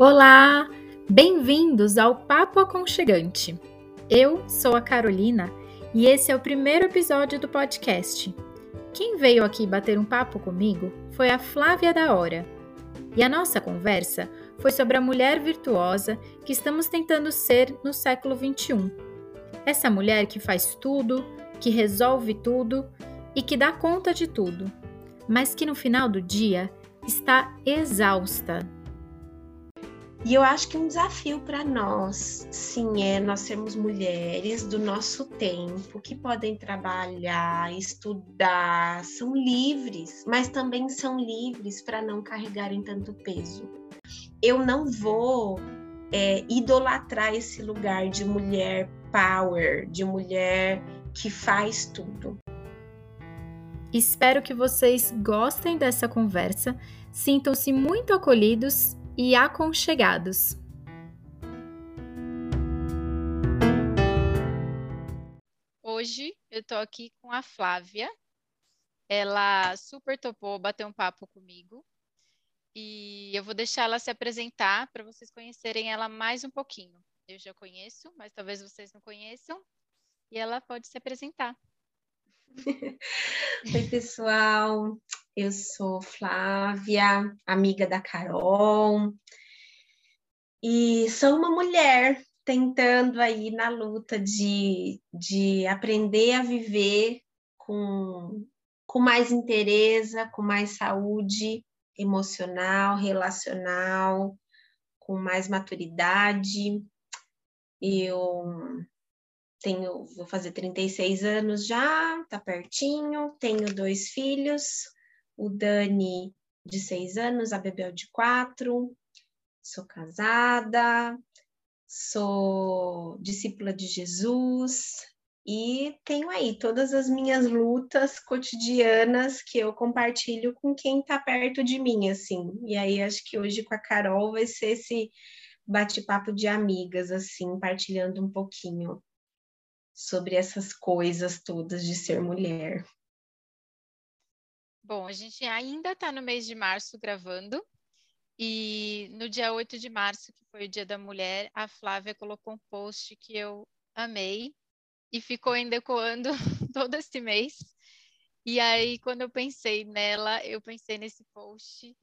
Olá! Bem-vindos ao Papo Aconchegante. Eu sou a Carolina e esse é o primeiro episódio do podcast. Quem veio aqui bater um papo comigo foi a Flávia da Hora. E a nossa conversa foi sobre a mulher virtuosa que estamos tentando ser no século XXI. Essa mulher que faz tudo, que resolve tudo e que dá conta de tudo, mas que no final do dia está exausta e eu acho que um desafio para nós, sim, é nós sermos mulheres do nosso tempo, que podem trabalhar, estudar, são livres, mas também são livres para não carregarem tanto peso. Eu não vou é, idolatrar esse lugar de mulher power, de mulher que faz tudo. Espero que vocês gostem dessa conversa, sintam-se muito acolhidos e aconchegados. Hoje eu tô aqui com a Flávia. Ela super topou bater um papo comigo. E eu vou deixar ela se apresentar para vocês conhecerem ela mais um pouquinho. Eu já conheço, mas talvez vocês não conheçam. E ela pode se apresentar. Oi, pessoal. Eu sou Flávia, amiga da Carol, e sou uma mulher tentando aí na luta de, de aprender a viver com, com mais interesse, com mais saúde emocional, relacional, com mais maturidade. Eu tenho, vou fazer 36 anos já, tá pertinho, tenho dois filhos, o Dani de seis anos, a Bebel de quatro, sou casada, sou discípula de Jesus e tenho aí todas as minhas lutas cotidianas que eu compartilho com quem está perto de mim, assim. E aí acho que hoje com a Carol vai ser esse bate-papo de amigas, assim, partilhando um pouquinho sobre essas coisas todas de ser mulher. Bom, a gente ainda está no mês de março gravando, e no dia 8 de março, que foi o Dia da Mulher, a Flávia colocou um post que eu amei e ficou ainda ecoando todo esse mês. E aí, quando eu pensei nela, eu pensei nesse post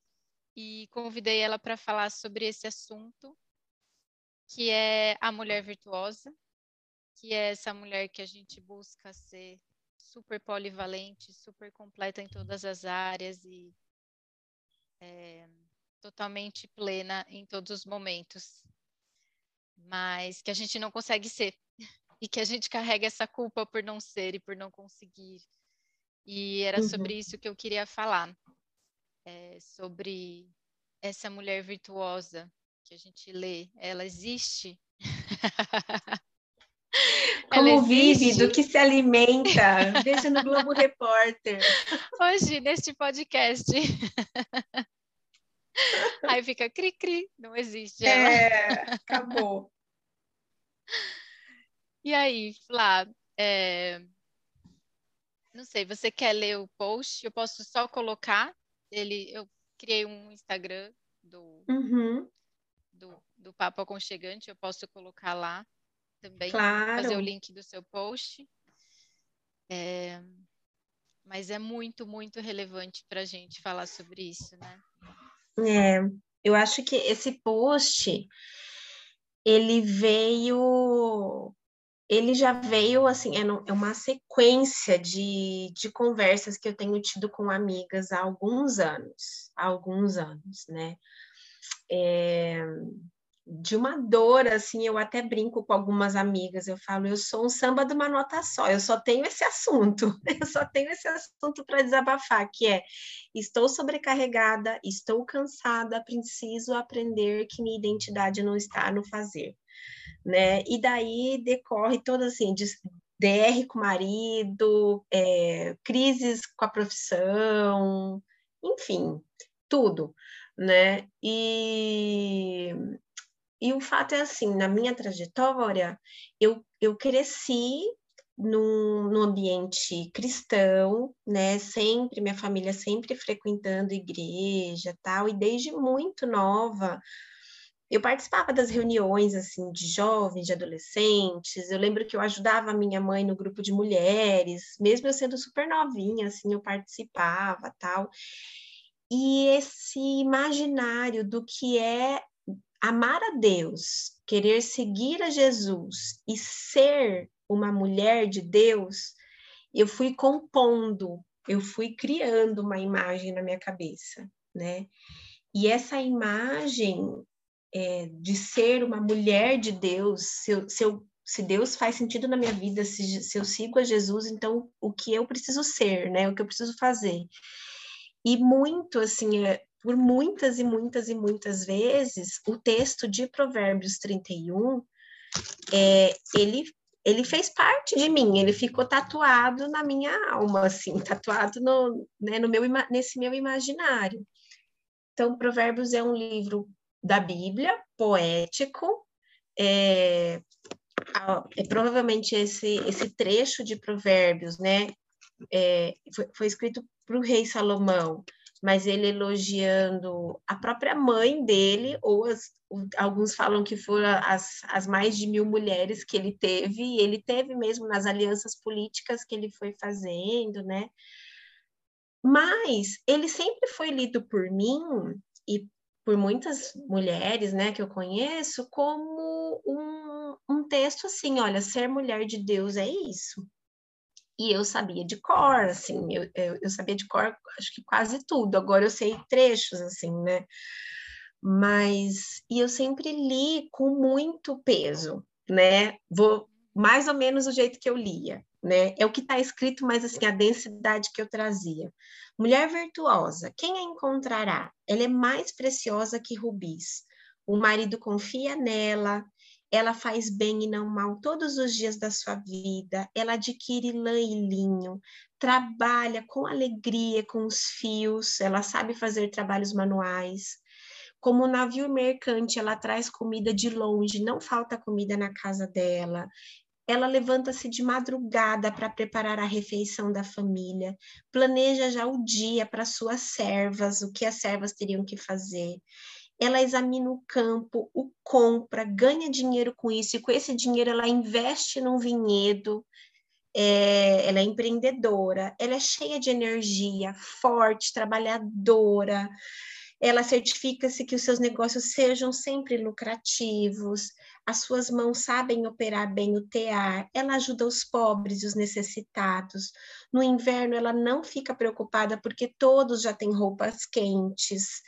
e convidei ela para falar sobre esse assunto, que é a mulher virtuosa, que é essa mulher que a gente busca ser super polivalente, super completa em todas as áreas e é, totalmente plena em todos os momentos, mas que a gente não consegue ser e que a gente carrega essa culpa por não ser e por não conseguir. E era uhum. sobre isso que eu queria falar, é, sobre essa mulher virtuosa que a gente lê, ela existe. Como vive, do que se alimenta. Veja no Globo Repórter. Hoje, neste podcast. Aí fica cri-cri, não existe. Ela. É, acabou. E aí, Flá, é... não sei, você quer ler o post? Eu posso só colocar ele. Eu criei um Instagram do, uhum. do, do Papo Aconchegante, eu posso colocar lá também claro. fazer o link do seu post. É, mas é muito, muito relevante para a gente falar sobre isso, né? É, eu acho que esse post ele veio ele já veio assim, é, é uma sequência de, de conversas que eu tenho tido com amigas há alguns anos, há alguns anos, né? É, de uma dor, assim, eu até brinco com algumas amigas, eu falo, eu sou um samba de uma nota só, eu só tenho esse assunto, eu só tenho esse assunto para desabafar, que é, estou sobrecarregada, estou cansada, preciso aprender que minha identidade não está no fazer, né? E daí decorre todo assim, de, DR com o marido, é, crises com a profissão, enfim, tudo, né? E e o fato é assim, na minha trajetória, eu, eu cresci num, num ambiente cristão, né? Sempre, minha família sempre frequentando igreja tal, e desde muito nova, eu participava das reuniões assim de jovens, de adolescentes. Eu lembro que eu ajudava a minha mãe no grupo de mulheres, mesmo eu sendo super novinha, assim, eu participava, tal. E esse imaginário do que é amar a Deus, querer seguir a Jesus e ser uma mulher de Deus, eu fui compondo, eu fui criando uma imagem na minha cabeça, né? E essa imagem é, de ser uma mulher de Deus, se, eu, se, eu, se, Deus faz sentido na minha vida, se, se eu sigo a Jesus, então o que eu preciso ser, né? O que eu preciso fazer. E muito, assim, é, por muitas e muitas e muitas vezes, o texto de Provérbios 31, é, ele, ele fez parte de mim, ele ficou tatuado na minha alma, assim, tatuado no, né, no meu, nesse meu imaginário. Então, Provérbios é um livro da Bíblia, poético. É, é provavelmente esse, esse trecho de Provérbios, né? É, foi, foi escrito para o rei Salomão, mas ele elogiando a própria mãe dele, ou as, alguns falam que foram as, as mais de mil mulheres que ele teve, e ele teve mesmo nas alianças políticas que ele foi fazendo, né? Mas ele sempre foi lido por mim e por muitas mulheres, né, que eu conheço, como um, um texto assim, olha, ser mulher de Deus é isso. E eu sabia de cor, assim, eu, eu, eu sabia de cor, acho que quase tudo. Agora eu sei trechos, assim, né? Mas, e eu sempre li com muito peso, né? Vou mais ou menos o jeito que eu lia, né? É o que está escrito, mas assim, a densidade que eu trazia. Mulher virtuosa, quem a encontrará? Ela é mais preciosa que rubis. O marido confia nela, ela faz bem e não mal todos os dias da sua vida, ela adquire lã e linho, trabalha com alegria com os fios, ela sabe fazer trabalhos manuais. Como navio mercante, ela traz comida de longe, não falta comida na casa dela. Ela levanta-se de madrugada para preparar a refeição da família, planeja já o dia para suas servas, o que as servas teriam que fazer. Ela examina o campo, o compra, ganha dinheiro com isso, e com esse dinheiro ela investe num vinhedo, é, ela é empreendedora, ela é cheia de energia, forte, trabalhadora, ela certifica-se que os seus negócios sejam sempre lucrativos, as suas mãos sabem operar bem o tear, ela ajuda os pobres e os necessitados. No inverno, ela não fica preocupada porque todos já têm roupas quentes.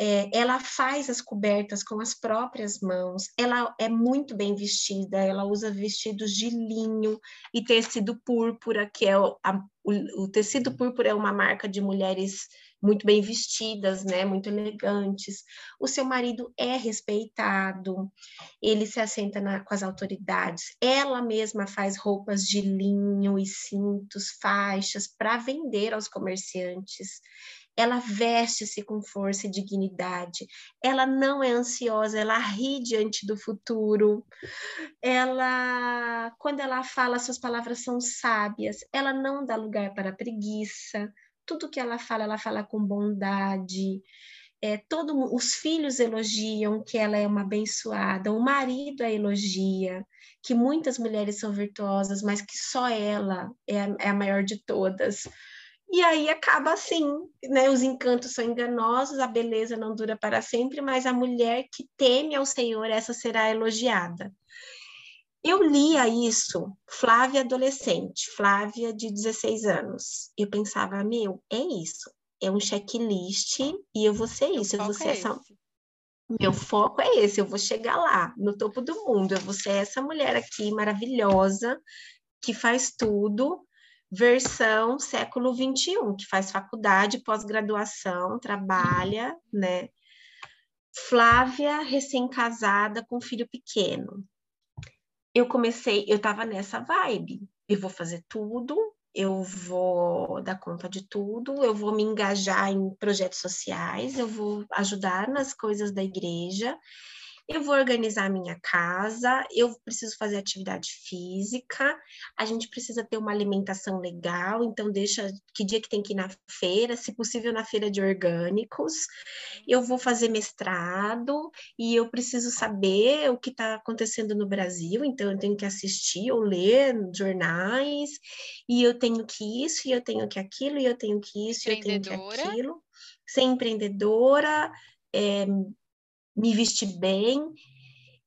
É, ela faz as cobertas com as próprias mãos, ela é muito bem vestida, ela usa vestidos de linho e tecido púrpura, que é o, a, o, o tecido púrpura é uma marca de mulheres muito bem vestidas, né, muito elegantes. O seu marido é respeitado, ele se assenta na, com as autoridades. Ela mesma faz roupas de linho e cintos, faixas para vender aos comerciantes. Ela veste-se com força e dignidade. Ela não é ansiosa, ela ri diante do futuro. Ela, quando ela fala, suas palavras são sábias. Ela não dá lugar para preguiça tudo que ela fala, ela fala com bondade. É, todo, os filhos elogiam que ela é uma abençoada, o marido a elogia, que muitas mulheres são virtuosas, mas que só ela é a, é a maior de todas. E aí acaba assim, né? Os encantos são enganosos, a beleza não dura para sempre, mas a mulher que teme ao Senhor, essa será elogiada. Eu lia isso, Flávia adolescente, Flávia de 16 anos. Eu pensava, meu, é isso. É um checklist e eu vou ser isso, eu vou ser é essa. Esse. Meu foco é esse, eu vou chegar lá, no topo do mundo, eu vou ser essa mulher aqui maravilhosa, que faz tudo, versão século 21, que faz faculdade, pós-graduação, trabalha, né? Flávia, recém-casada, com filho pequeno eu comecei, eu estava nessa vibe. Eu vou fazer tudo, eu vou dar conta de tudo, eu vou me engajar em projetos sociais, eu vou ajudar nas coisas da igreja. Eu vou organizar a minha casa, eu preciso fazer atividade física, a gente precisa ter uma alimentação legal, então deixa que dia que tem que ir na feira, se possível na feira de orgânicos, eu vou fazer mestrado e eu preciso saber o que está acontecendo no Brasil, então eu tenho que assistir ou ler jornais, e eu tenho que isso, e eu tenho que aquilo, e eu tenho que isso, e eu tenho que aquilo. Ser empreendedora, é, me vestir bem,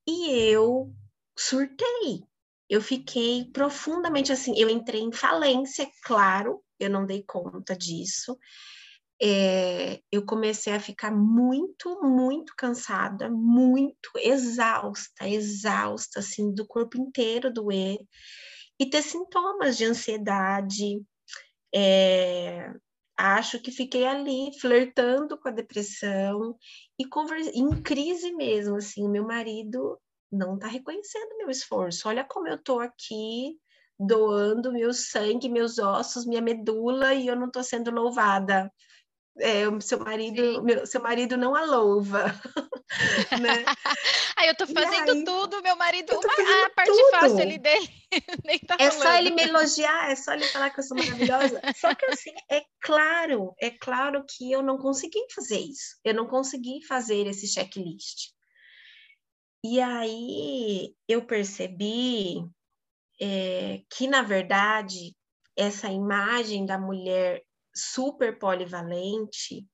e eu surtei. Eu fiquei profundamente assim, eu entrei em falência, claro, eu não dei conta disso. É, eu comecei a ficar muito, muito cansada, muito exausta, exausta, assim, do corpo inteiro doer, e ter sintomas de ansiedade, é, acho que fiquei ali flertando com a depressão e em crise mesmo, assim, meu marido não está reconhecendo meu esforço. Olha como eu estou aqui doando meu sangue, meus ossos, minha medula e eu não estou sendo louvada. É, seu marido, meu, seu marido não a louva. né? aí eu tô fazendo aí, tudo, meu marido, uma, a parte tudo. fácil ali dele, nem tá É falando. só ele me elogiar, é só ele falar que eu sou maravilhosa. só que assim, é claro, é claro que eu não consegui fazer isso. Eu não consegui fazer esse checklist. E aí eu percebi é, que, na verdade, essa imagem da mulher super polivalente,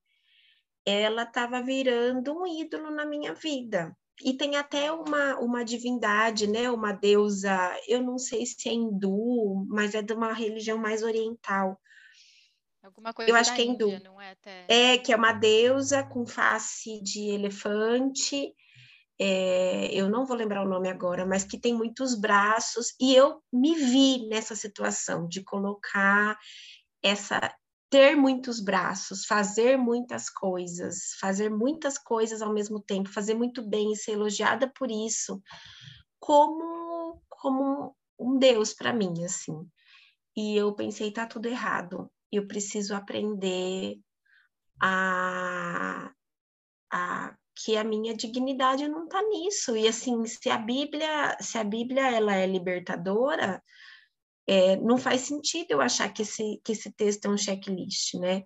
ela estava virando um ídolo na minha vida. E tem até uma, uma divindade, né? Uma deusa, eu não sei se é hindu, mas é de uma religião mais oriental. Alguma coisa eu acho que é hindu. Índia, não é, até... é, que é uma deusa com face de elefante. É, eu não vou lembrar o nome agora, mas que tem muitos braços, e eu me vi nessa situação de colocar essa ter muitos braços, fazer muitas coisas, fazer muitas coisas ao mesmo tempo, fazer muito bem e ser elogiada por isso, como como um Deus para mim, assim. E eu pensei, tá tudo errado. Eu preciso aprender a, a que a minha dignidade não está nisso. E assim, se a Bíblia, se a Bíblia ela é libertadora, é, não faz sentido eu achar que esse, que esse texto é um checklist, né?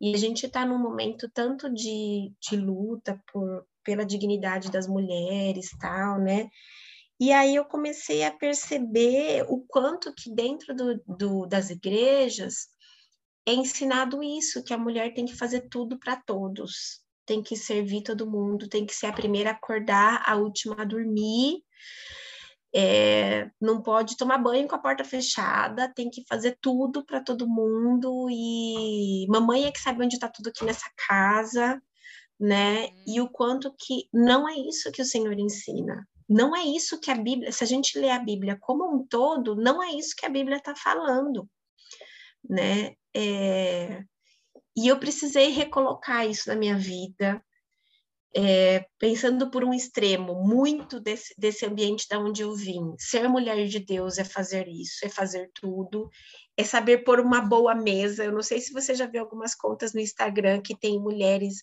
E a gente está num momento tanto de, de luta por, pela dignidade das mulheres, tal, né? E aí eu comecei a perceber o quanto que dentro do, do, das igrejas é ensinado isso, que a mulher tem que fazer tudo para todos, tem que servir todo mundo, tem que ser a primeira a acordar, a última a dormir, é, não pode tomar banho com a porta fechada, tem que fazer tudo para todo mundo e mamãe é que sabe onde está tudo aqui nessa casa, né? E o quanto que não é isso que o Senhor ensina. Não é isso que a Bíblia, se a gente lê a Bíblia como um todo, não é isso que a Bíblia está falando, né? É, e eu precisei recolocar isso na minha vida, é, pensando por um extremo, muito desse, desse ambiente da onde eu vim. Ser mulher de Deus é fazer isso, é fazer tudo, é saber pôr uma boa mesa. Eu não sei se você já viu algumas contas no Instagram que tem mulheres.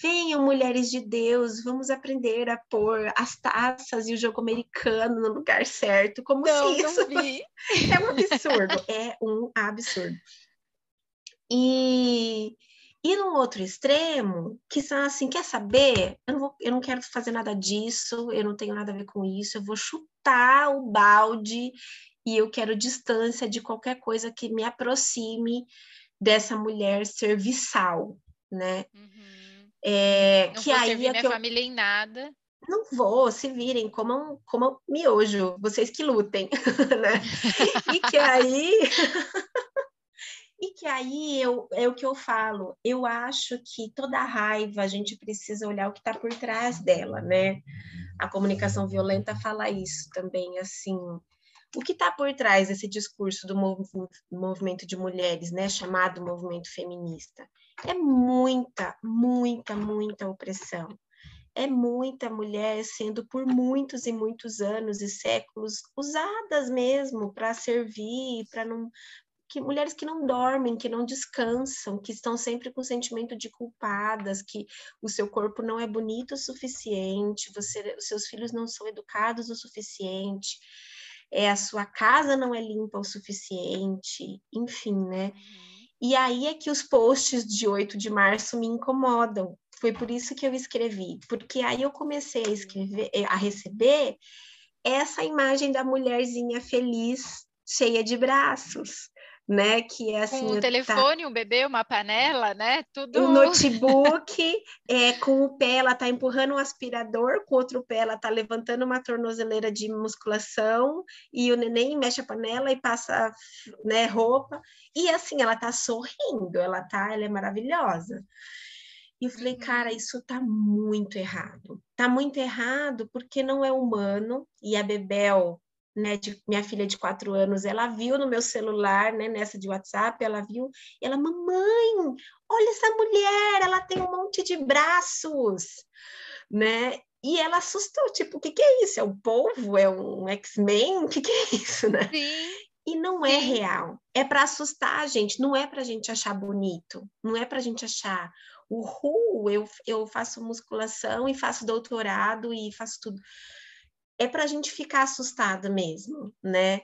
Venham, mulheres de Deus, vamos aprender a pôr as taças e o jogo americano no lugar certo, como não, se isso é um absurdo, é um absurdo. E e no outro extremo, que são assim, quer saber? Eu não, vou, eu não quero fazer nada disso, eu não tenho nada a ver com isso, eu vou chutar o balde e eu quero distância de qualquer coisa que me aproxime dessa mulher serviçal, né? Uhum. É, não que vou aí servir é minha que família em nada. Não vou, se virem, como como miojo, vocês que lutem, né? e que aí E que aí eu, é o que eu falo, eu acho que toda raiva a gente precisa olhar o que está por trás dela, né? A comunicação violenta fala isso também, assim, o que está por trás desse discurso do mov movimento de mulheres, né, chamado movimento feminista? É muita, muita, muita opressão. É muita mulher sendo por muitos e muitos anos e séculos usadas mesmo para servir, para não que mulheres que não dormem, que não descansam, que estão sempre com sentimento de culpadas, que o seu corpo não é bonito o suficiente, você, os seus filhos não são educados o suficiente, é a sua casa não é limpa o suficiente, enfim, né? Uhum. E aí é que os posts de 8 de março me incomodam. Foi por isso que eu escrevi, porque aí eu comecei a escrever, a receber essa imagem da mulherzinha feliz, cheia de braços, né? Que é assim. Com um tá telefone, tá... um bebê, uma panela, né? Tudo. Um notebook, é, com o pé ela tá empurrando um aspirador, com o outro pé ela tá levantando uma tornozeleira de musculação, e o neném mexe a panela e passa né, roupa. E assim, ela tá sorrindo, ela tá, ela é maravilhosa. E eu falei, cara, uhum. isso tá muito errado. Tá muito errado porque não é humano. E a Bebel, né, de, minha filha de quatro anos, ela viu no meu celular, né, nessa de WhatsApp, ela viu, e ela, mamãe, olha essa mulher, ela tem um monte de braços, né? E ela assustou, tipo, o que, que é isso? É um povo? É um X-Men? O que, que é isso, né? Sim. E não é real. É para assustar a gente, não é para a gente achar bonito, não é para a gente achar, uhul, eu, eu faço musculação e faço doutorado e faço tudo é para a gente ficar assustada mesmo, né?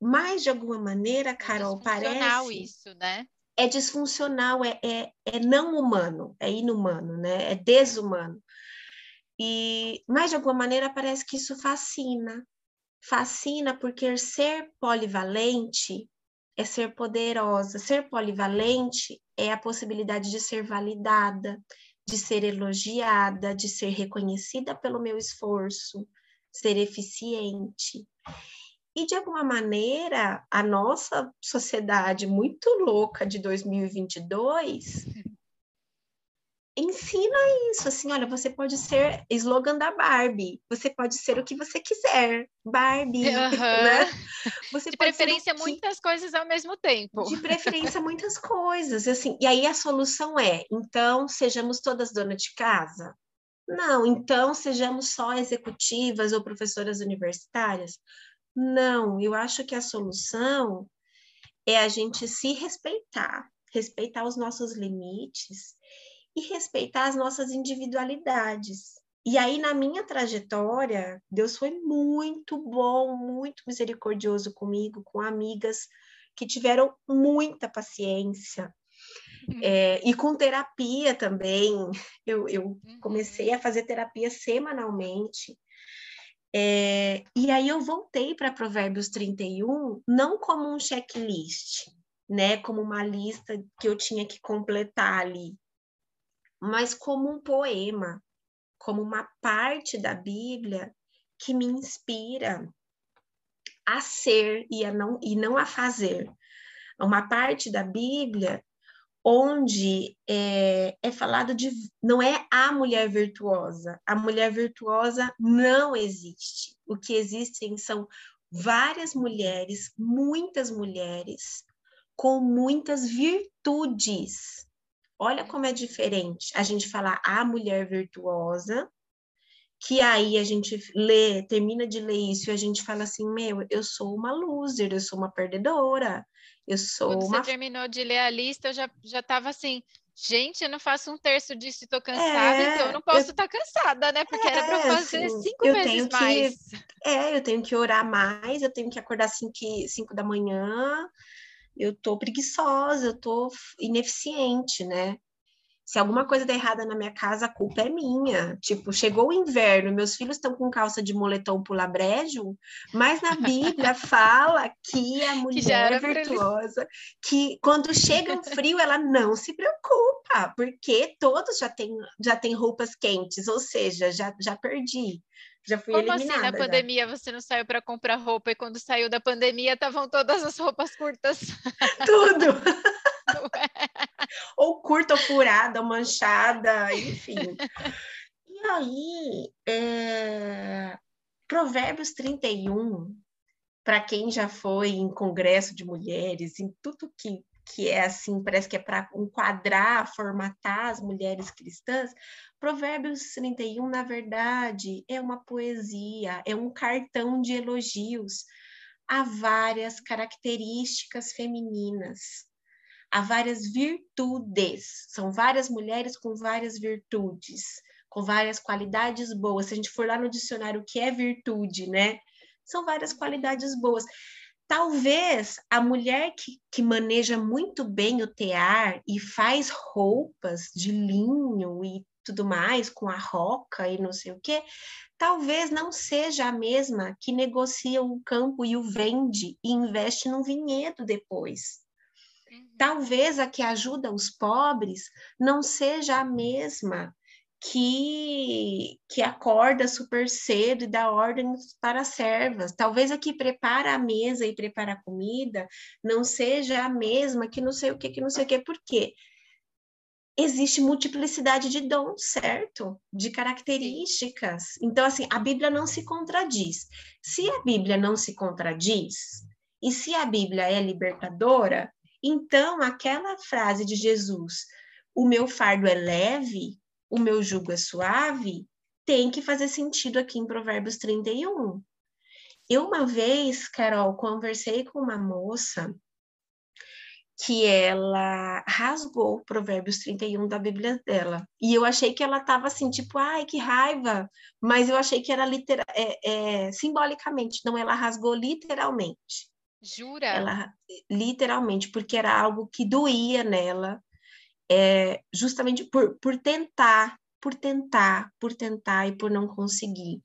Mas, de alguma maneira, é Carol, é parece... isso, né? É disfuncional, é, é, é não humano, é inumano, né? É desumano. E, mas, de alguma maneira, parece que isso fascina. Fascina porque ser polivalente é ser poderosa. Ser polivalente é a possibilidade de ser validada, de ser elogiada, de ser reconhecida pelo meu esforço, ser eficiente. E, de alguma maneira, a nossa sociedade muito louca de 2022 ensina isso, assim, olha, você pode ser slogan da Barbie, você pode ser o que você quiser, Barbie, uhum. né? Você de preferência, muitas coisas ao mesmo tempo. De preferência, muitas coisas, assim, e aí a solução é, então, sejamos todas donas de casa? Não, então sejamos só executivas ou professoras universitárias? Não, eu acho que a solução é a gente se respeitar, respeitar os nossos limites e respeitar as nossas individualidades. E aí, na minha trajetória, Deus foi muito bom, muito misericordioso comigo, com amigas que tiveram muita paciência. É, e com terapia também, eu, eu uhum. comecei a fazer terapia semanalmente. É, e aí eu voltei para Provérbios 31, não como um checklist, né, como uma lista que eu tinha que completar ali, mas como um poema, como uma parte da Bíblia que me inspira a ser e, a não, e não a fazer. Uma parte da Bíblia onde é, é, falado de não é a mulher virtuosa. A mulher virtuosa não existe. O que existem são várias mulheres, muitas mulheres com muitas virtudes. Olha como é diferente a gente falar a mulher virtuosa, que aí a gente lê, termina de ler isso e a gente fala assim: meu, eu sou uma loser, eu sou uma perdedora, eu sou Quando uma... você terminou de ler a lista, eu já já estava assim, gente, eu não faço um terço disso e estou cansada, é, então eu não posso estar cansada, né? Porque é, era para fazer assim, cinco eu vezes que, mais. É, eu tenho que orar mais, eu tenho que acordar cinco, cinco da manhã, eu tô preguiçosa, eu tô ineficiente, né? Se alguma coisa der errada na minha casa, a culpa é minha. Tipo, chegou o inverno, meus filhos estão com calça de moletom pula brejo, mas na Bíblia fala que a mulher que virtuosa, que quando chega o frio, ela não se preocupa, porque todos já têm já têm roupas quentes, ou seja, já, já perdi. Já fui Como eliminada. assim, na pandemia você não saiu para comprar roupa e quando saiu da pandemia estavam todas as roupas curtas? Tudo! ou curta, ou furada, ou manchada, enfim. E aí, é... Provérbios 31, para quem já foi em congresso de mulheres, em tudo que, que é assim, parece que é para enquadrar, formatar as mulheres cristãs, Provérbios 31, na verdade, é uma poesia, é um cartão de elogios há várias características femininas, há várias virtudes, são várias mulheres com várias virtudes, com várias qualidades boas. Se a gente for lá no dicionário, o que é virtude, né? São várias qualidades boas. Talvez a mulher que, que maneja muito bem o tear e faz roupas de linho e tudo mais, com a roca e não sei o quê, talvez não seja a mesma que negocia o campo e o vende e investe num vinhedo depois. Uhum. Talvez a que ajuda os pobres não seja a mesma que, que acorda super cedo e dá ordens para as servas. Talvez a que prepara a mesa e prepara a comida não seja a mesma que não sei o que, que não sei o que. Por quê? existe multiplicidade de dons, certo? De características. Então, assim, a Bíblia não se contradiz. Se a Bíblia não se contradiz, e se a Bíblia é libertadora, então aquela frase de Jesus, o meu fardo é leve, o meu jugo é suave, tem que fazer sentido aqui em Provérbios 31. Eu, uma vez, Carol, conversei com uma moça que ela rasgou Provérbios 31 da Bíblia dela. E eu achei que ela estava assim, tipo, ai, que raiva. Mas eu achei que era é, é, simbolicamente, não, ela rasgou literalmente. Jura? Ela, literalmente, porque era algo que doía nela, é, justamente por, por tentar, por tentar, por tentar e por não conseguir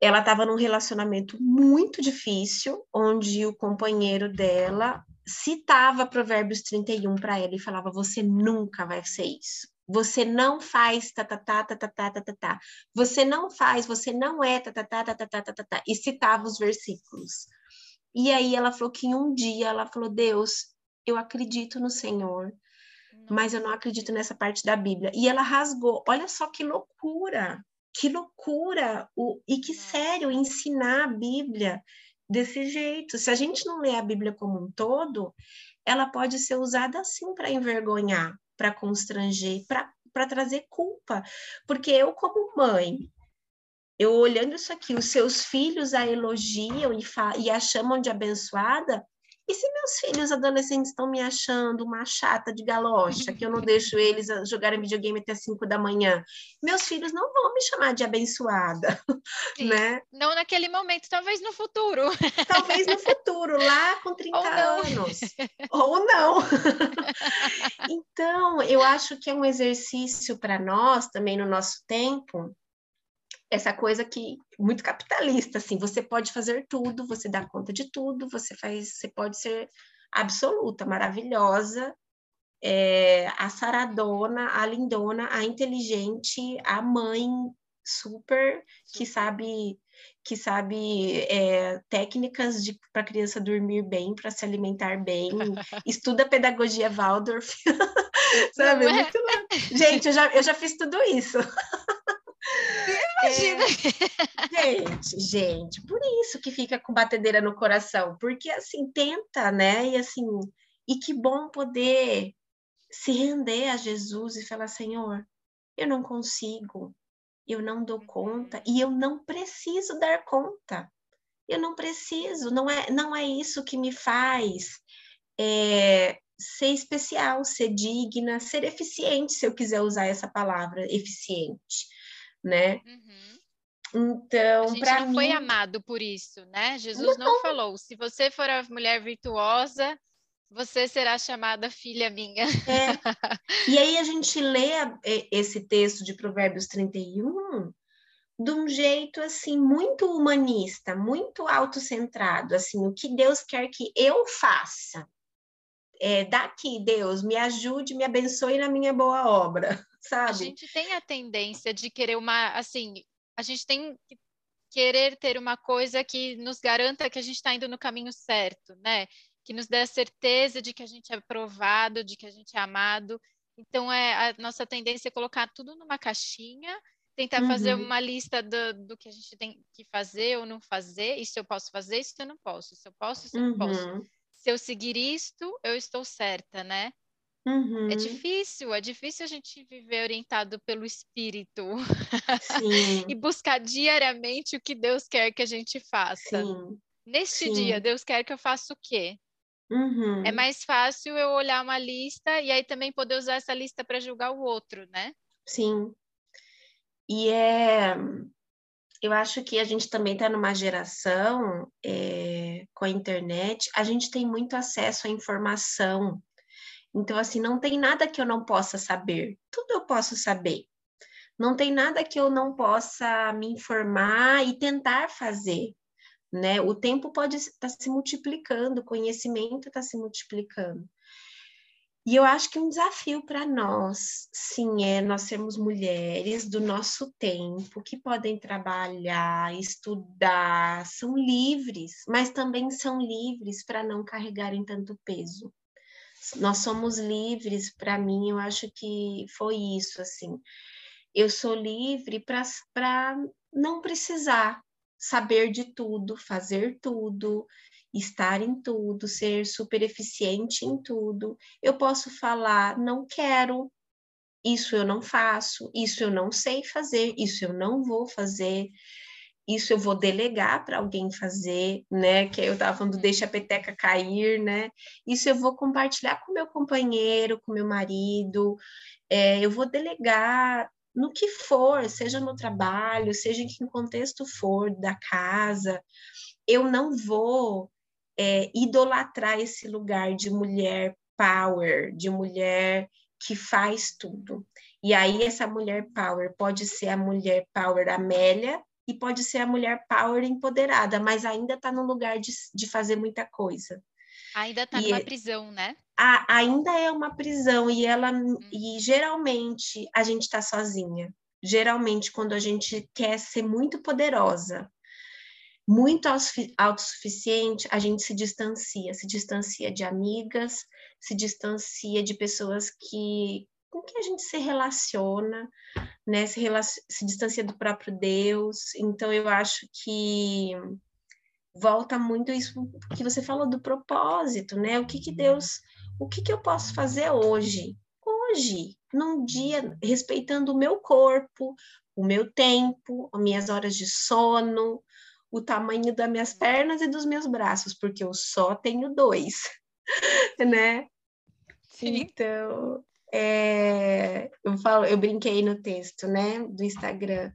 ela estava num relacionamento muito difícil, onde o companheiro dela citava Provérbios 31 para ela e falava: Você nunca vai ser isso. Você não faz tá, tá, tá, tá, tá, tá, tá, tá, tá. Você não faz, você não é tá, tá, tá, tá, tá, tá, tá, tá, tá. E citava os versículos. E aí ela falou que um dia ela falou: Deus, eu acredito no Senhor, mas eu não acredito nessa parte da Bíblia. E ela rasgou. Olha só que loucura! Que loucura! O, e que sério ensinar a Bíblia desse jeito. Se a gente não lê a Bíblia como um todo, ela pode ser usada assim para envergonhar, para constranger, para trazer culpa. Porque eu, como mãe, eu olhando isso aqui, os seus filhos a elogiam e, e a chamam de abençoada, e se meus filhos adolescentes estão me achando uma chata de galocha, que eu não deixo eles jogarem videogame até 5 da manhã, meus filhos não vão me chamar de abençoada, Sim. né? Não naquele momento, talvez no futuro. Talvez no futuro, lá com 30 Ou anos. Ou não. então, eu acho que é um exercício para nós, também no nosso tempo, essa coisa que muito capitalista, assim, você pode fazer tudo, você dá conta de tudo, você faz, você pode ser absoluta, maravilhosa, é, a saradona, a lindona, a inteligente, a mãe super que sabe que sabe é, técnicas para a criança dormir bem, para se alimentar bem, estuda pedagogia Waldorf, sabe? É? Muito... Gente, eu já, eu já fiz tudo isso. Imagina! É, gente, gente, por isso que fica com batedeira no coração, porque assim, tenta, né? E assim, e que bom poder se render a Jesus e falar, Senhor, eu não consigo, eu não dou conta e eu não preciso dar conta. Eu não preciso, não é, não é isso que me faz é, ser especial, ser digna, ser eficiente, se eu quiser usar essa palavra, eficiente né? Uhum. Então, para mim foi amado por isso, né? Jesus não. não falou: se você for a mulher virtuosa, você será chamada filha minha. É. E aí a gente lê esse texto de Provérbios 31 de um jeito assim muito humanista, muito autocentrado, assim, o que Deus quer que eu faça. É, daqui, Deus, me ajude, me abençoe na minha boa obra sabe? A gente tem a tendência de querer uma, assim, a gente tem que querer ter uma coisa que nos garanta que a gente está indo no caminho certo, né? Que nos dê a certeza de que a gente é aprovado, de que a gente é amado. Então, é a nossa tendência é colocar tudo numa caixinha, tentar uhum. fazer uma lista do, do, que a gente tem que fazer ou não fazer. Isso eu posso fazer, isso eu não posso. Isso eu posso, isso eu não posso. Se eu seguir isto, eu estou certa, né? É uhum. É difícil, é difícil a gente viver orientado pelo espírito e buscar diariamente o que Deus quer que a gente faça. Sim. Neste Sim. dia, Deus quer que eu faça o quê? Uhum. É mais fácil eu olhar uma lista e aí também poder usar essa lista para julgar o outro, né? Sim. E é. Eu acho que a gente também está numa geração é, com a internet, a gente tem muito acesso à informação. Então, assim, não tem nada que eu não possa saber. Tudo eu posso saber. Não tem nada que eu não possa me informar e tentar fazer. Né? O tempo pode estar tá se multiplicando, o conhecimento está se multiplicando. E eu acho que um desafio para nós, sim, é nós sermos mulheres do nosso tempo, que podem trabalhar, estudar, são livres, mas também são livres para não carregarem tanto peso. Nós somos livres, para mim, eu acho que foi isso, assim. Eu sou livre para não precisar saber de tudo, fazer tudo, estar em tudo, ser super eficiente em tudo. Eu posso falar, não quero, isso eu não faço, isso eu não sei fazer, isso eu não vou fazer, isso eu vou delegar para alguém fazer, né? Que eu estava falando, deixa a peteca cair, né? Isso eu vou compartilhar com meu companheiro, com meu marido, é, eu vou delegar no que for, seja no trabalho, seja em que contexto for da casa, eu não vou é, idolatrar esse lugar de mulher power, de mulher que faz tudo. E aí essa mulher power pode ser a mulher power Amélia e pode ser a mulher power empoderada, mas ainda está no lugar de, de fazer muita coisa. Ainda está numa é, prisão, né? A, ainda é uma prisão e ela hum. e geralmente a gente está sozinha. Geralmente quando a gente quer ser muito poderosa, muito autossuficiente, a gente se distancia, se distancia de amigas, se distancia de pessoas que com que a gente se relaciona, né? Se, relaciona, se distancia do próprio Deus. Então eu acho que volta muito isso que você falou do propósito, né? O que que Deus, o que que eu posso fazer hoje? Hoje, num dia respeitando o meu corpo, o meu tempo, as minhas horas de sono, o tamanho das minhas pernas e dos meus braços, porque eu só tenho dois, né? Sim. Então, é, eu falo, eu brinquei no texto, né, do Instagram.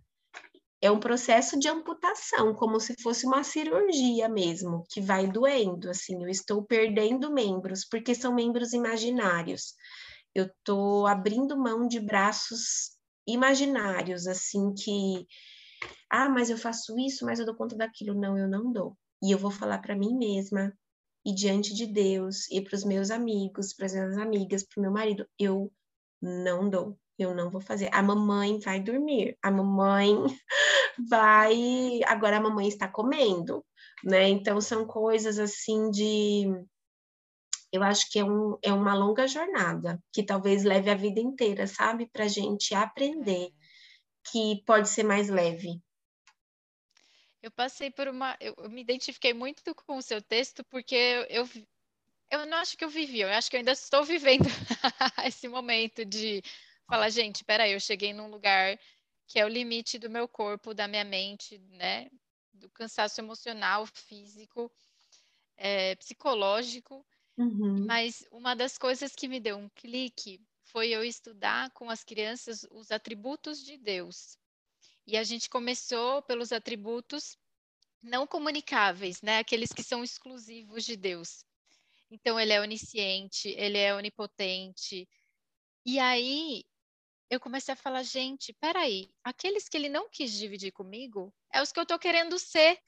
É um processo de amputação, como se fosse uma cirurgia mesmo, que vai doendo, assim, eu estou perdendo membros, porque são membros imaginários. Eu estou abrindo mão de braços imaginários, assim, que ah, mas eu faço isso, mas eu dou conta daquilo. Não, eu não dou. E eu vou falar para mim mesma e diante de Deus e para os meus amigos, para as minhas amigas, para o meu marido, eu não dou. Eu não vou fazer. A mamãe vai dormir. A mamãe vai. Agora a mamãe está comendo, né? Então são coisas assim de. Eu acho que é, um, é uma longa jornada que talvez leve a vida inteira, sabe? Para a gente aprender que pode ser mais leve? Eu passei por uma. Eu, me identifiquei muito com o seu texto, porque eu, eu, eu não acho que eu vivi, eu acho que eu ainda estou vivendo esse momento de falar, gente, peraí, eu cheguei num lugar que é o limite do meu corpo, da minha mente, né? Do cansaço emocional, físico, é, psicológico. Uhum. Mas uma das coisas que me deu um clique foi eu estudar com as crianças os atributos de Deus. E a gente começou pelos atributos não comunicáveis, né? Aqueles que são exclusivos de Deus. Então, ele é onisciente, ele é onipotente. E aí, eu comecei a falar, gente, peraí, aqueles que ele não quis dividir comigo é os que eu tô querendo ser.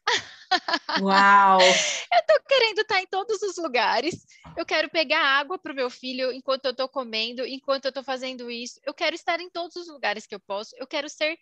Uau! eu tô querendo estar em todos os lugares. Eu quero pegar água para o meu filho enquanto eu tô comendo, enquanto eu tô fazendo isso. Eu quero estar em todos os lugares que eu posso. Eu quero ser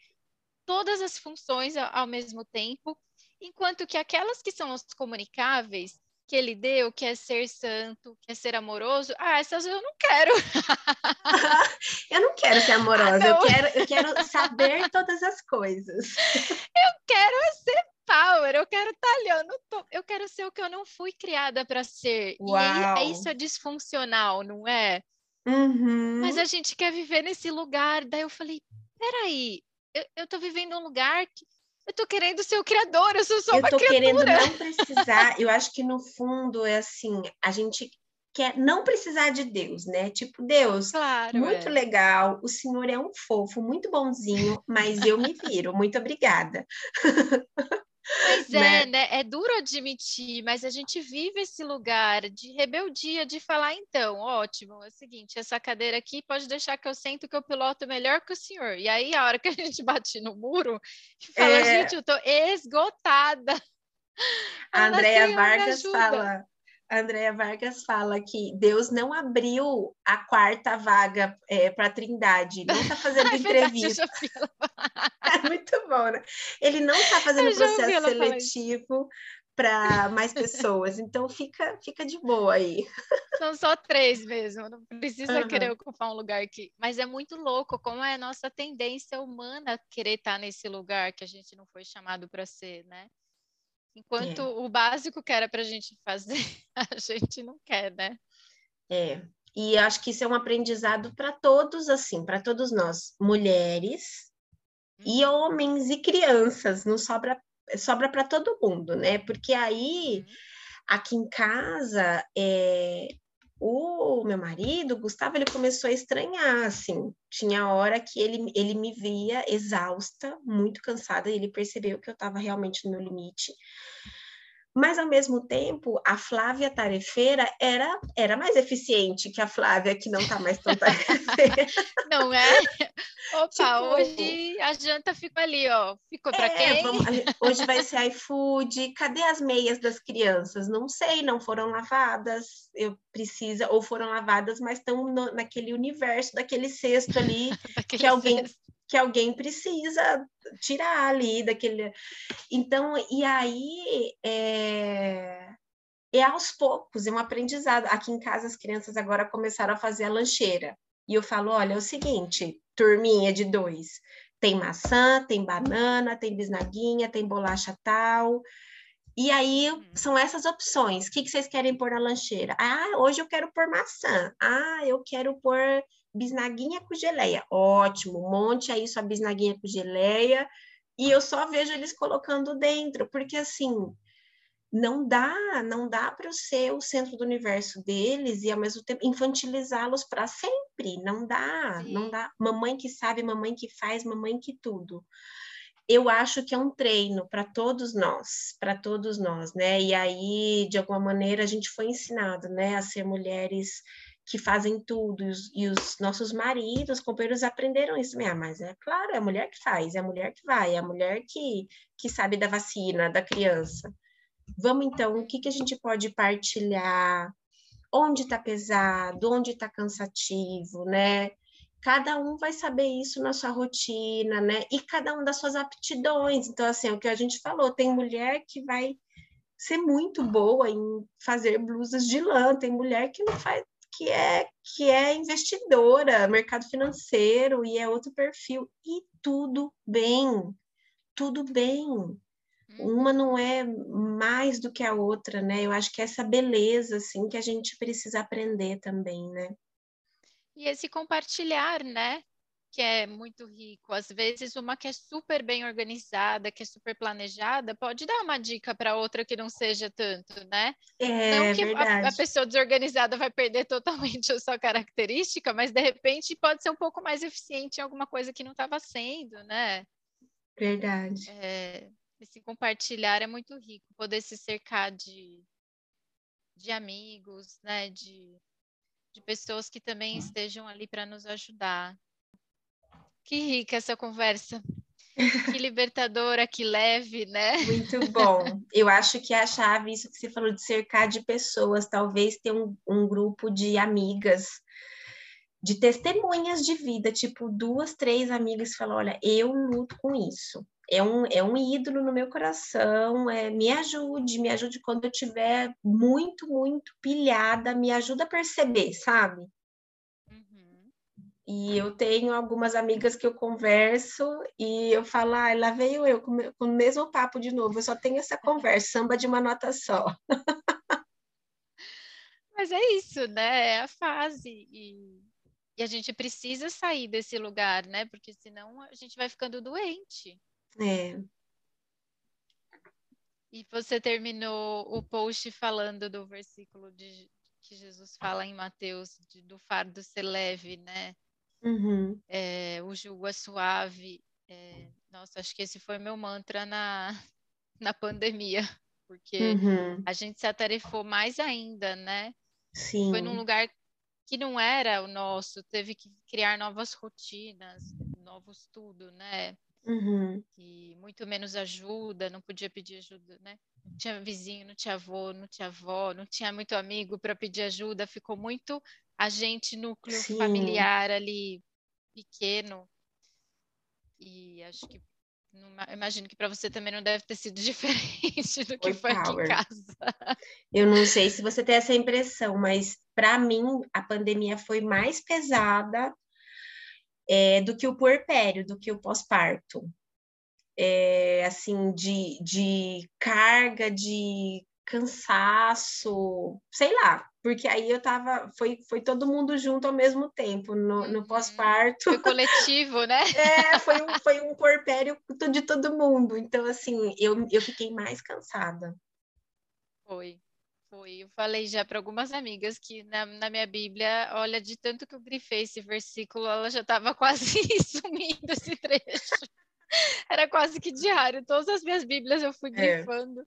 todas as funções ao mesmo tempo. Enquanto que aquelas que são os comunicáveis, que ele deu, que é ser santo, que é ser amoroso, ah, essas eu não quero. eu não quero ser amorosa, ah, eu, quero, eu quero saber todas as coisas. eu quero ser power, eu quero estar ali, eu, não tô, eu quero ser o que eu não fui criada para ser. Uau. E aí, isso é disfuncional, não é? Uhum. Mas a gente quer viver nesse lugar. Daí eu falei, peraí, eu, eu tô vivendo um lugar que Eu tô querendo ser o criador, eu sou só eu uma tô criatura. querendo não precisar. eu acho que no fundo é assim, a gente quer não precisar de Deus, né? Tipo, Deus, Claro, muito é. legal, o senhor é um fofo, muito bonzinho, mas eu me viro, muito obrigada. Mas né? é, né? É duro admitir, mas a gente vive esse lugar de rebeldia, de falar, então, ótimo, é o seguinte, essa cadeira aqui pode deixar que eu sento que eu piloto melhor que o senhor. E aí, a hora que a gente bate no muro, fala, É. gente, eu tô esgotada. A Andrea "Senhor, me Vargas ajuda." fala, a Andrea Vargas fala que Deus não abriu a quarta vaga para a Trindade, não está fazendo É entrevista. É muito bom, né? Ele não está fazendo Eu processo seletivo para mais pessoas, então fica, fica de boa aí. São só três mesmo, não precisa Aham. querer ocupar um lugar aqui. Mas é muito louco como é a nossa tendência humana querer estar nesse lugar que a gente não foi chamado para ser, né? Enquanto É. o básico que era para a gente fazer, a gente não quer, né? É. E acho que isso é um aprendizado para todos, assim, para todos nós, mulheres e Uhum. homens e crianças, não sobra sobra para todo mundo, né? Porque aí Uhum. aqui em casa, é, o meu marido, Gustavo, ele começou a estranhar, assim, tinha hora que ele, ele me via exausta, muito cansada, e ele percebeu que eu estava realmente no meu limite. Mas, ao mesmo tempo, a Flávia tarefeira era, era mais eficiente que a Flávia, que não está mais tão tarefeira. Não é? Opa, Tipo- hoje a janta ficou ali, ó. Ficou para É, quem? vamos- hoje vai ser iFood. Cadê as meias das crianças? Não sei, não foram lavadas. Eu precisa, ou foram lavadas, mas estão no- naquele universo, daquele cesto ali Daquele que alguém- cesto. Que alguém precisa tirar ali daquele. Então, e aí é, é aos poucos, é um aprendizado. Aqui em casa as crianças agora começaram a fazer a lancheira. E eu falo, olha, é o seguinte, turminha de dois. Tem maçã, tem banana, tem bisnaguinha, tem bolacha tal. E aí Uhum. são essas opções. O que, que vocês querem pôr na lancheira? Ah, hoje eu quero pôr maçã. Ah, eu quero pôr bisnaguinha com geleia. Ótimo, monte aí sua bisnaguinha com geleia. E eu só vejo eles colocando dentro, porque assim, não dá, não dá para eu ser o centro do universo deles e ao mesmo tempo infantilizá-los para sempre. Não dá, não Sim. dá. Mamãe que sabe, mamãe que faz, mamãe que tudo. Eu acho que é um treino para todos nós, para todos nós, né? E aí, de alguma maneira, a gente foi ensinado, né, a ser mulheres que fazem tudo, e os, os nossos maridos, companheiros, aprenderam isso. Ah, mas é claro, é a mulher que faz, é a mulher que vai, é a mulher que, que sabe da vacina, da criança. Vamos então, o que, que a gente pode partilhar? Onde está pesado, onde está cansativo, né? Cada um vai saber isso na sua rotina, né? E cada um das suas aptidões. Então, assim, é o que a gente falou, tem mulher que vai ser muito boa em fazer blusas de lã, tem mulher que não faz, que é que é investidora, mercado financeiro e é outro perfil e tudo bem, tudo bem. Uma não é mais do que a outra, né? Eu acho que essa beleza assim que a gente precisa aprender também, né? E esse compartilhar, né? Que é muito rico. Às vezes, uma que é super bem organizada, que é super planejada, pode dar uma dica para outra que não seja tanto, né? É não que a, a pessoa desorganizada vai perder totalmente a sua característica, mas de repente pode ser um pouco mais eficiente em alguma coisa que não estava sendo, né? Verdade. É, esse compartilhar é muito rico, poder se cercar de, de amigos, né? De, de pessoas que também estejam ali para nos ajudar. Que rica essa conversa. Que libertadora, que leve, né? Muito bom. Eu acho que a chave, isso que você falou de cercar de pessoas, talvez ter um, um grupo de amigas, de testemunhas de vida, tipo duas, três amigas falam: olha, eu luto com isso. É um, é um ídolo no meu coração, é, me ajude, me ajude quando eu estiver muito, muito pilhada, me ajuda a perceber, sabe? E eu tenho algumas amigas que eu converso e eu falo, ah, lá veio eu com, com o mesmo papo de novo, eu só tenho essa conversa, samba de uma nota só. Mas é isso, né? É a fase. E, e a gente precisa sair desse lugar, né? Porque senão a gente vai ficando doente. É, E você terminou o post falando do versículo de, que Jesus fala em Mateus, de, do fardo ser leve, né? Uhum. É, o jugo é suave. É, nossa, acho que esse foi meu mantra na, na pandemia, porque Uhum. a gente se atarefou mais ainda, né? Sim. Foi num lugar que não era o nosso, teve que criar novas rotinas, novos tudo, né? Uhum. E muito menos ajuda, não podia pedir ajuda, né? Não tinha vizinho, não tinha avô, não tinha avó, não tinha muito amigo para pedir ajuda, ficou muito a gente núcleo Sim. familiar ali pequeno. E acho que numa- imagino que para você também não deve ter sido diferente do que Foi foi aqui em power. casa. Eu não sei se você tem essa impressão, mas para mim a pandemia foi mais pesada é, do que o puerpério, do que o pós-parto. É, assim, de, de carga, de cansaço, sei lá, porque aí eu tava, foi, foi todo mundo junto ao mesmo tempo no, no Uhum. pós-parto. Foi coletivo, né? É, foi um, foi um puerpério de todo mundo. Então, assim, eu, eu fiquei mais cansada. Foi, foi. Eu falei já para algumas amigas que na, na minha Bíblia, olha, de tanto que eu grifei esse versículo, ela já estava quase sumindo esse trecho. Era quase que diário. Todas as minhas Bíblias eu fui É. grifando,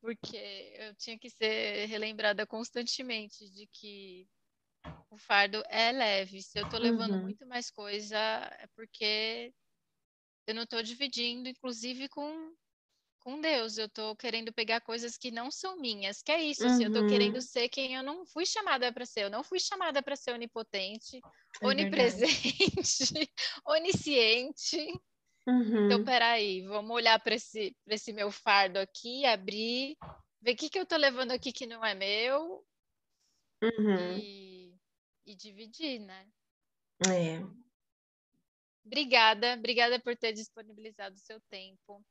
porque eu tinha que ser relembrada constantemente de que o fardo é leve. Se eu estou levando Uhum. muito mais coisa, é porque eu não estou dividindo, inclusive com com Deus, eu tô querendo pegar coisas que não são minhas, que é isso, assim, eu tô Uhum. querendo ser quem eu não fui chamada para ser, eu não fui chamada para ser onipotente, É onipresente, onisciente. Uhum. Então, peraí, vamos olhar para esse, pra esse meu fardo aqui, abrir, ver o que, que eu tô levando aqui que não é meu Uhum. e, e dividir, né? É. Obrigada, obrigada por ter disponibilizado o seu tempo,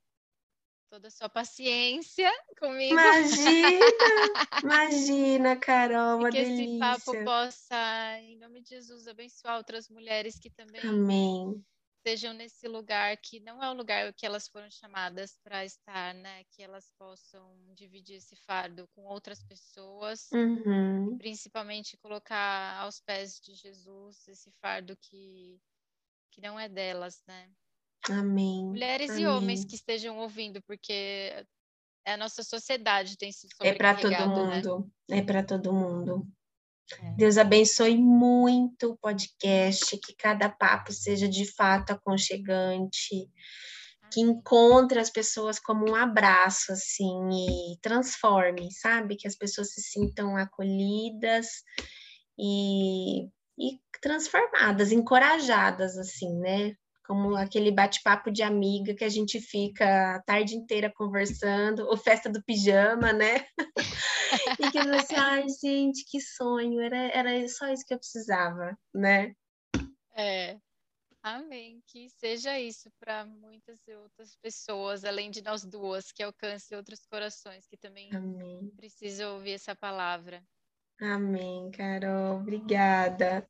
toda a sua paciência comigo. Imagina, imagina, Carol, uma E que esse papo delícia. possa, em nome de Jesus, abençoar outras mulheres que também Amém. estejam nesse lugar que não é o lugar que elas foram chamadas para estar, né? Que elas possam dividir esse fardo com outras pessoas, Uhum. principalmente colocar aos pés de Jesus esse fardo que, que não é delas, né? Amém. Mulheres e Amém. homens que estejam ouvindo, porque é a nossa sociedade tem se É para todo né? mundo. É para todo mundo. É. Deus abençoe muito o podcast, que cada papo seja de fato aconchegante, que encontre as pessoas como um abraço, assim, e transforme, sabe? Que as pessoas se sintam acolhidas e, e transformadas, encorajadas, assim, né? Como aquele bate-papo de amiga que a gente fica a tarde inteira conversando, ou festa do pijama, né? e que assim, ai, gente, que sonho, era, era só isso que eu precisava, né? É. Amém. Que seja isso para muitas outras pessoas, além de nós duas, que alcance outros corações que também Amém. precisam ouvir essa palavra. Amém, Carol. Obrigada.